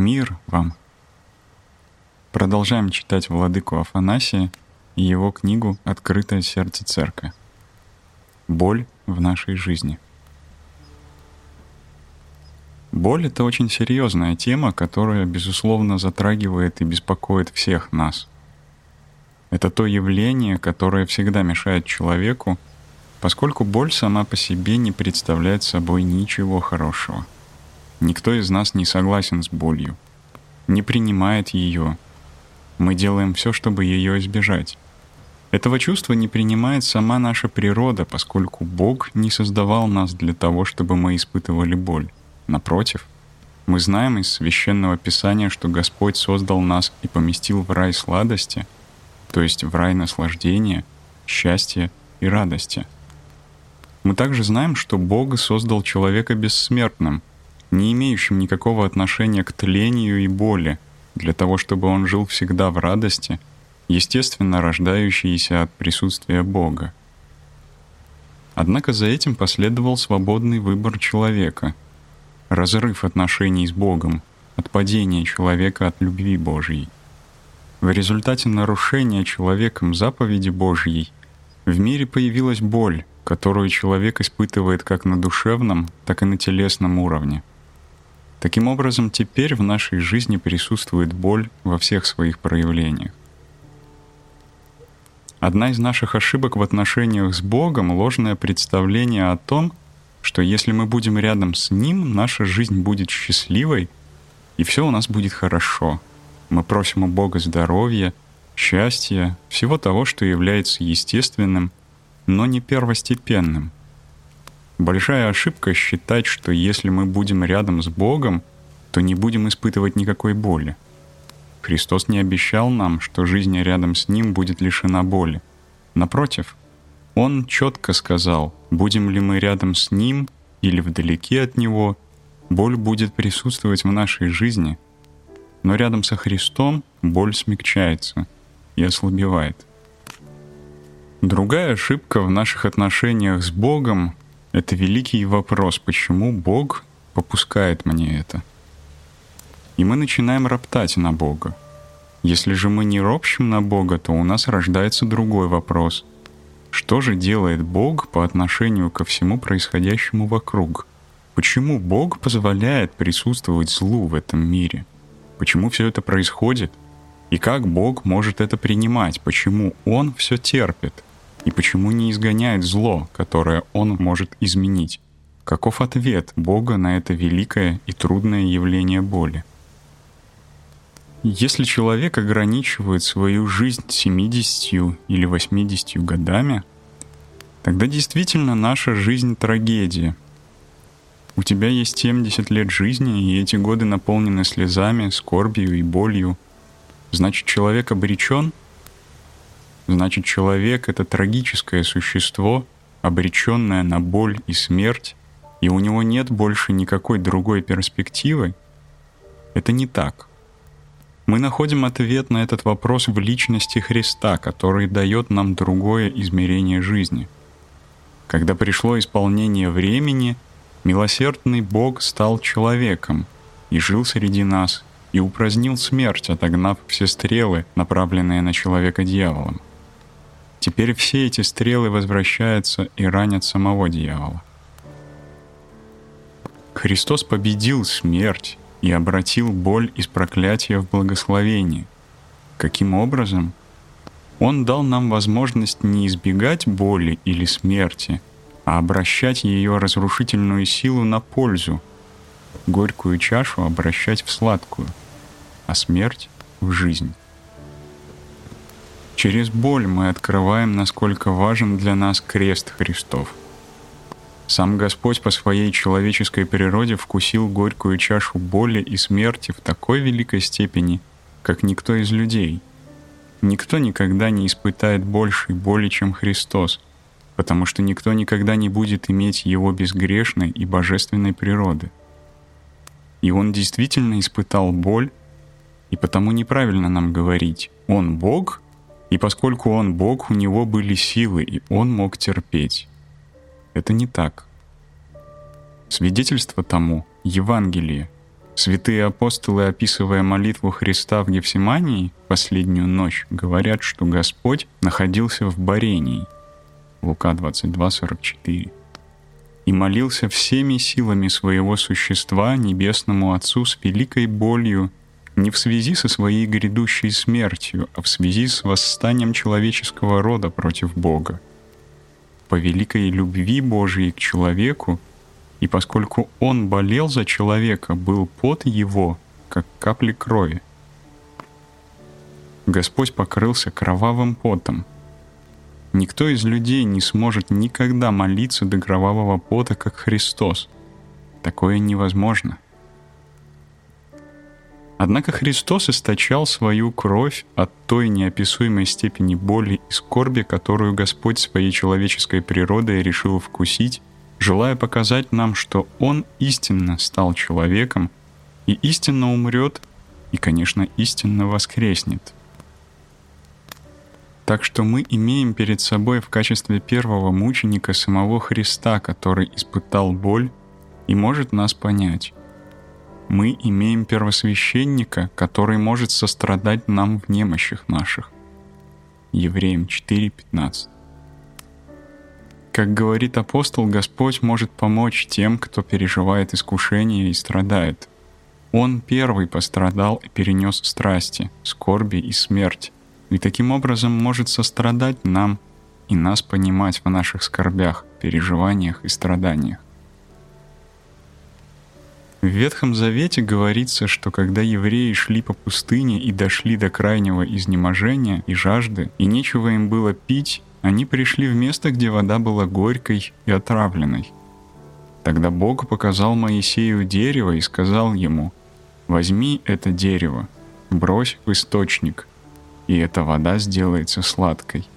Мир вам! Продолжаем читать Владыку Афанасия и его книгу «Открытое сердце церкви». Боль в нашей жизни. Боль — это очень серьезная тема, которая, безусловно, затрагивает и беспокоит всех нас. Это то явление, которое всегда мешает человеку, поскольку боль сама по себе не представляет собой ничего хорошего. Никто из нас не согласен с болью, не принимает ее — мы делаем все, чтобы ее избежать. Этого чувства не принимает сама наша природа, поскольку Бог не создавал нас для того, чтобы мы испытывали боль. Напротив, мы знаем из священного писания, что Господь создал нас и поместил в рай сладости, то есть в рай наслаждения, счастья и радости. Мы также знаем, что Бог создал человека бессмертным, не имеющим никакого отношения к тлению и боли — для того, чтобы он жил всегда в радости, естественно рождающейся от присутствия Бога. Однако за этим последовал свободный выбор человека, разрыв отношений с Богом, отпадение человека от любви Божьей. В результате нарушения человеком заповеди Божьей в мире появилась боль, которую человек испытывает как на душевном, так и на телесном уровне — Таким образом, теперь в нашей жизни присутствует боль во всех своих проявлениях. Одна из наших ошибок в отношениях с Богом — ложное представление о том, что если мы будем рядом с Ним, наша жизнь будет счастливой, и все у нас будет хорошо. Мы просим у Бога здоровья, счастья, всего того, что является естественным, но не первостепенным — Большая ошибка считать, что если мы будем рядом с Богом, то не будем испытывать никакой боли. Христос не обещал нам, что жизнь рядом с Ним будет лишена боли. Напротив, Он четко сказал, будем ли мы рядом с Ним или вдалеке от Него, боль будет присутствовать в нашей жизни. Но рядом со Христом боль смягчается и ослабевает. Другая ошибка в наших отношениях с Богом это великий вопрос, почему Бог попускает мне это. И мы начинаем роптать на Бога. Если же мы не ропщим на Бога, то у нас рождается другой вопрос. Что же делает Бог по отношению ко всему происходящему вокруг? Почему Бог позволяет присутствовать злу в этом мире? Почему все это происходит? И как Бог может это принимать? Почему Он все терпит? И почему не изгоняет зло, которое он может изменить? Каков ответ Бога на это великое и трудное явление боли? Если человек ограничивает свою жизнь 70 или 80 годами, тогда действительно наша жизнь трагедия. У тебя есть 70 лет жизни, и эти годы наполнены слезами, скорбью и болью. Значит, человек обречен — Значит, человек — это трагическое существо, обреченное на боль и смерть, и у него нет больше никакой другой перспективы? Это не так. Мы находим ответ на этот вопрос в личности Христа, который дает нам другое измерение жизни. Когда пришло исполнение времени, милосердный Бог стал человеком и жил среди нас, и упразднил смерть, отогнав все стрелы, направленные на человека дьяволом. Теперь все эти стрелы возвращаются и ранят самого дьявола. Христос победил смерть и обратил боль из проклятия в благословение. Каким образом? Он дал нам возможность не избегать боли или смерти, а обращать ее разрушительную силу на пользу, горькую чашу обращать в сладкую, а смерть — в жизнь. Через боль мы открываем, насколько важен для нас крест Христов. Сам Господь по своей человеческой природе вкусил горькую чашу боли и смерти в такой великой степени, как никто из людей. Никто никогда не испытает большей боли, чем Христос, потому что никто никогда не будет иметь его безгрешной и божественной природы. И он действительно испытал боль, и потому неправильно нам говорить «Он Бог», и поскольку он Бог, у него были силы, и он мог терпеть. Это не так. Свидетельство тому — Евангелие. Святые апостолы, описывая молитву Христа в Гефсимании последнюю ночь, говорят, что Господь находился в Барении. Лука 22:44 и молился всеми силами своего существа Небесному Отцу с великой болью не в связи со своей грядущей смертью, а в связи с восстанием человеческого рода против Бога. По великой любви Божией к человеку, и поскольку Он болел за человека, был под Его, как капли крови. Господь покрылся кровавым потом. Никто из людей не сможет никогда молиться до кровавого пота, как Христос. Такое невозможно — Однако Христос источал свою кровь от той неописуемой степени боли и скорби, которую Господь своей человеческой природой решил вкусить, желая показать нам, что Он истинно стал человеком и истинно умрет, и, конечно, истинно воскреснет. Так что мы имеем перед собой в качестве первого мученика самого Христа, который испытал боль и может нас понять мы имеем первосвященника, который может сострадать нам в немощах наших. Евреям 4.15 Как говорит апостол, Господь может помочь тем, кто переживает искушение и страдает. Он первый пострадал и перенес страсти, скорби и смерть, и таким образом может сострадать нам и нас понимать в наших скорбях, переживаниях и страданиях. В Ветхом Завете говорится, что когда евреи шли по пустыне и дошли до крайнего изнеможения и жажды, и нечего им было пить, они пришли в место, где вода была горькой и отравленной. Тогда Бог показал Моисею дерево и сказал ему, «Возьми это дерево, брось в источник, и эта вода сделается сладкой».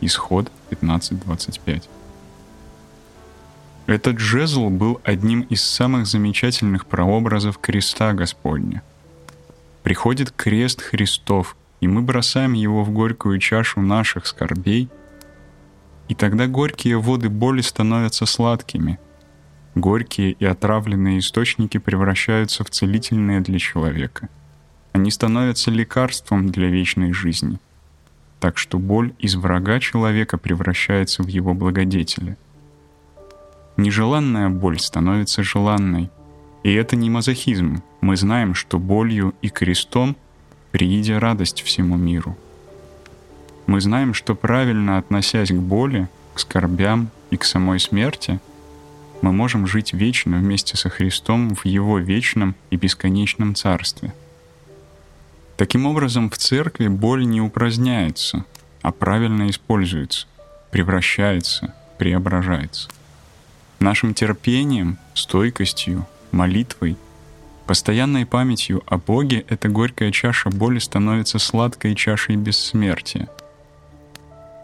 Исход 15.25 этот жезл был одним из самых замечательных прообразов креста Господня. Приходит крест Христов, и мы бросаем его в горькую чашу наших скорбей, и тогда горькие воды боли становятся сладкими. Горькие и отравленные источники превращаются в целительные для человека. Они становятся лекарством для вечной жизни. Так что боль из врага человека превращается в его благодетеля — Нежеланная боль становится желанной. И это не мазохизм. Мы знаем, что болью и крестом прииде радость всему миру. Мы знаем, что правильно относясь к боли, к скорбям и к самой смерти, мы можем жить вечно вместе со Христом в Его вечном и бесконечном Царстве. Таким образом, в церкви боль не упраздняется, а правильно используется, превращается, преображается нашим терпением, стойкостью, молитвой, постоянной памятью о Боге эта горькая чаша боли становится сладкой чашей бессмертия.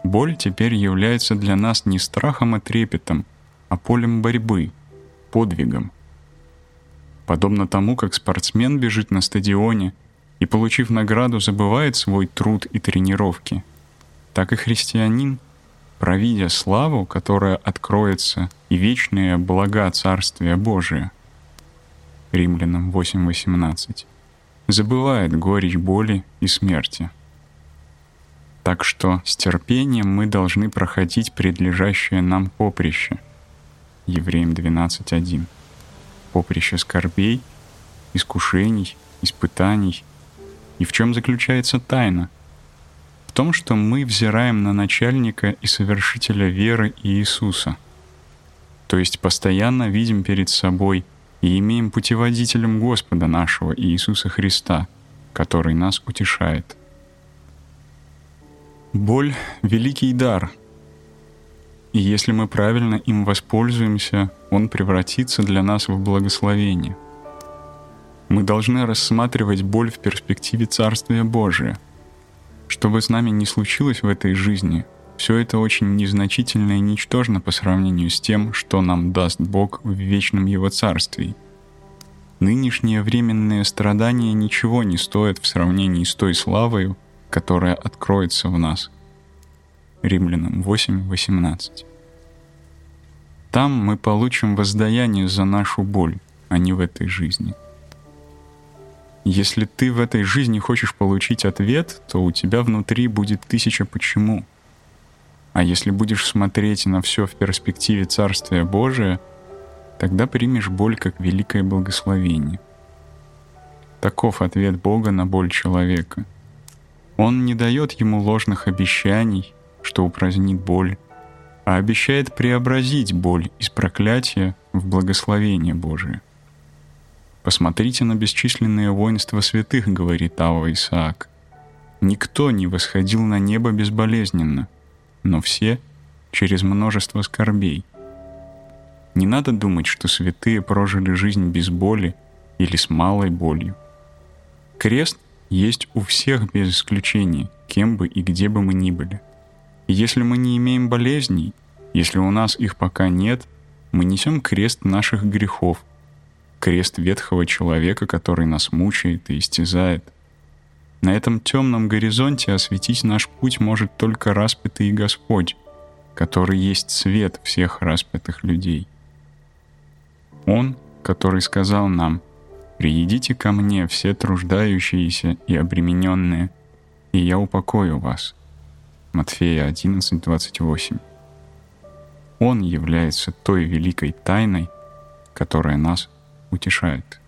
Боль теперь является для нас не страхом и трепетом, а полем борьбы, подвигом. Подобно тому, как спортсмен бежит на стадионе и, получив награду, забывает свой труд и тренировки, так и христианин — провидя славу, которая откроется, и вечные блага Царствия Божия. Римлянам 8.18. Забывает горечь боли и смерти. Так что с терпением мы должны проходить предлежащее нам поприще. Евреям 12.1. Поприще скорбей, искушений, испытаний. И в чем заключается тайна — том, что мы взираем на начальника и совершителя веры Иисуса. То есть постоянно видим перед собой и имеем путеводителем Господа нашего Иисуса Христа, который нас утешает. Боль — великий дар, и если мы правильно им воспользуемся, он превратится для нас в благословение. Мы должны рассматривать боль в перспективе Царствия Божия — что бы с нами ни случилось в этой жизни, все это очень незначительно и ничтожно по сравнению с тем, что нам даст Бог в вечном Его Царстве. Нынешние временные страдания ничего не стоят в сравнении с той славою, которая откроется в нас. Римлянам 8.18 Там мы получим воздаяние за нашу боль, а не в этой жизни. Если ты в этой жизни хочешь получить ответ, то у тебя внутри будет тысяча «почему». А если будешь смотреть на все в перспективе Царствия Божия, тогда примешь боль как великое благословение. Таков ответ Бога на боль человека. Он не дает ему ложных обещаний, что упразднит боль, а обещает преобразить боль из проклятия в благословение Божие. Посмотрите на бесчисленные воинства святых, говорит Ава Исаак. Никто не восходил на небо безболезненно, но все через множество скорбей. Не надо думать, что святые прожили жизнь без боли или с малой болью. Крест есть у всех без исключения, кем бы и где бы мы ни были. И если мы не имеем болезней, если у нас их пока нет, мы несем крест наших грехов – крест ветхого человека, который нас мучает и истязает. На этом темном горизонте осветить наш путь может только распятый Господь, который есть свет всех распятых людей. Он, который сказал нам, «Приедите ко мне все труждающиеся и обремененные, и я упокою вас». Матфея 11, 28. Он является той великой тайной, которая нас утешает.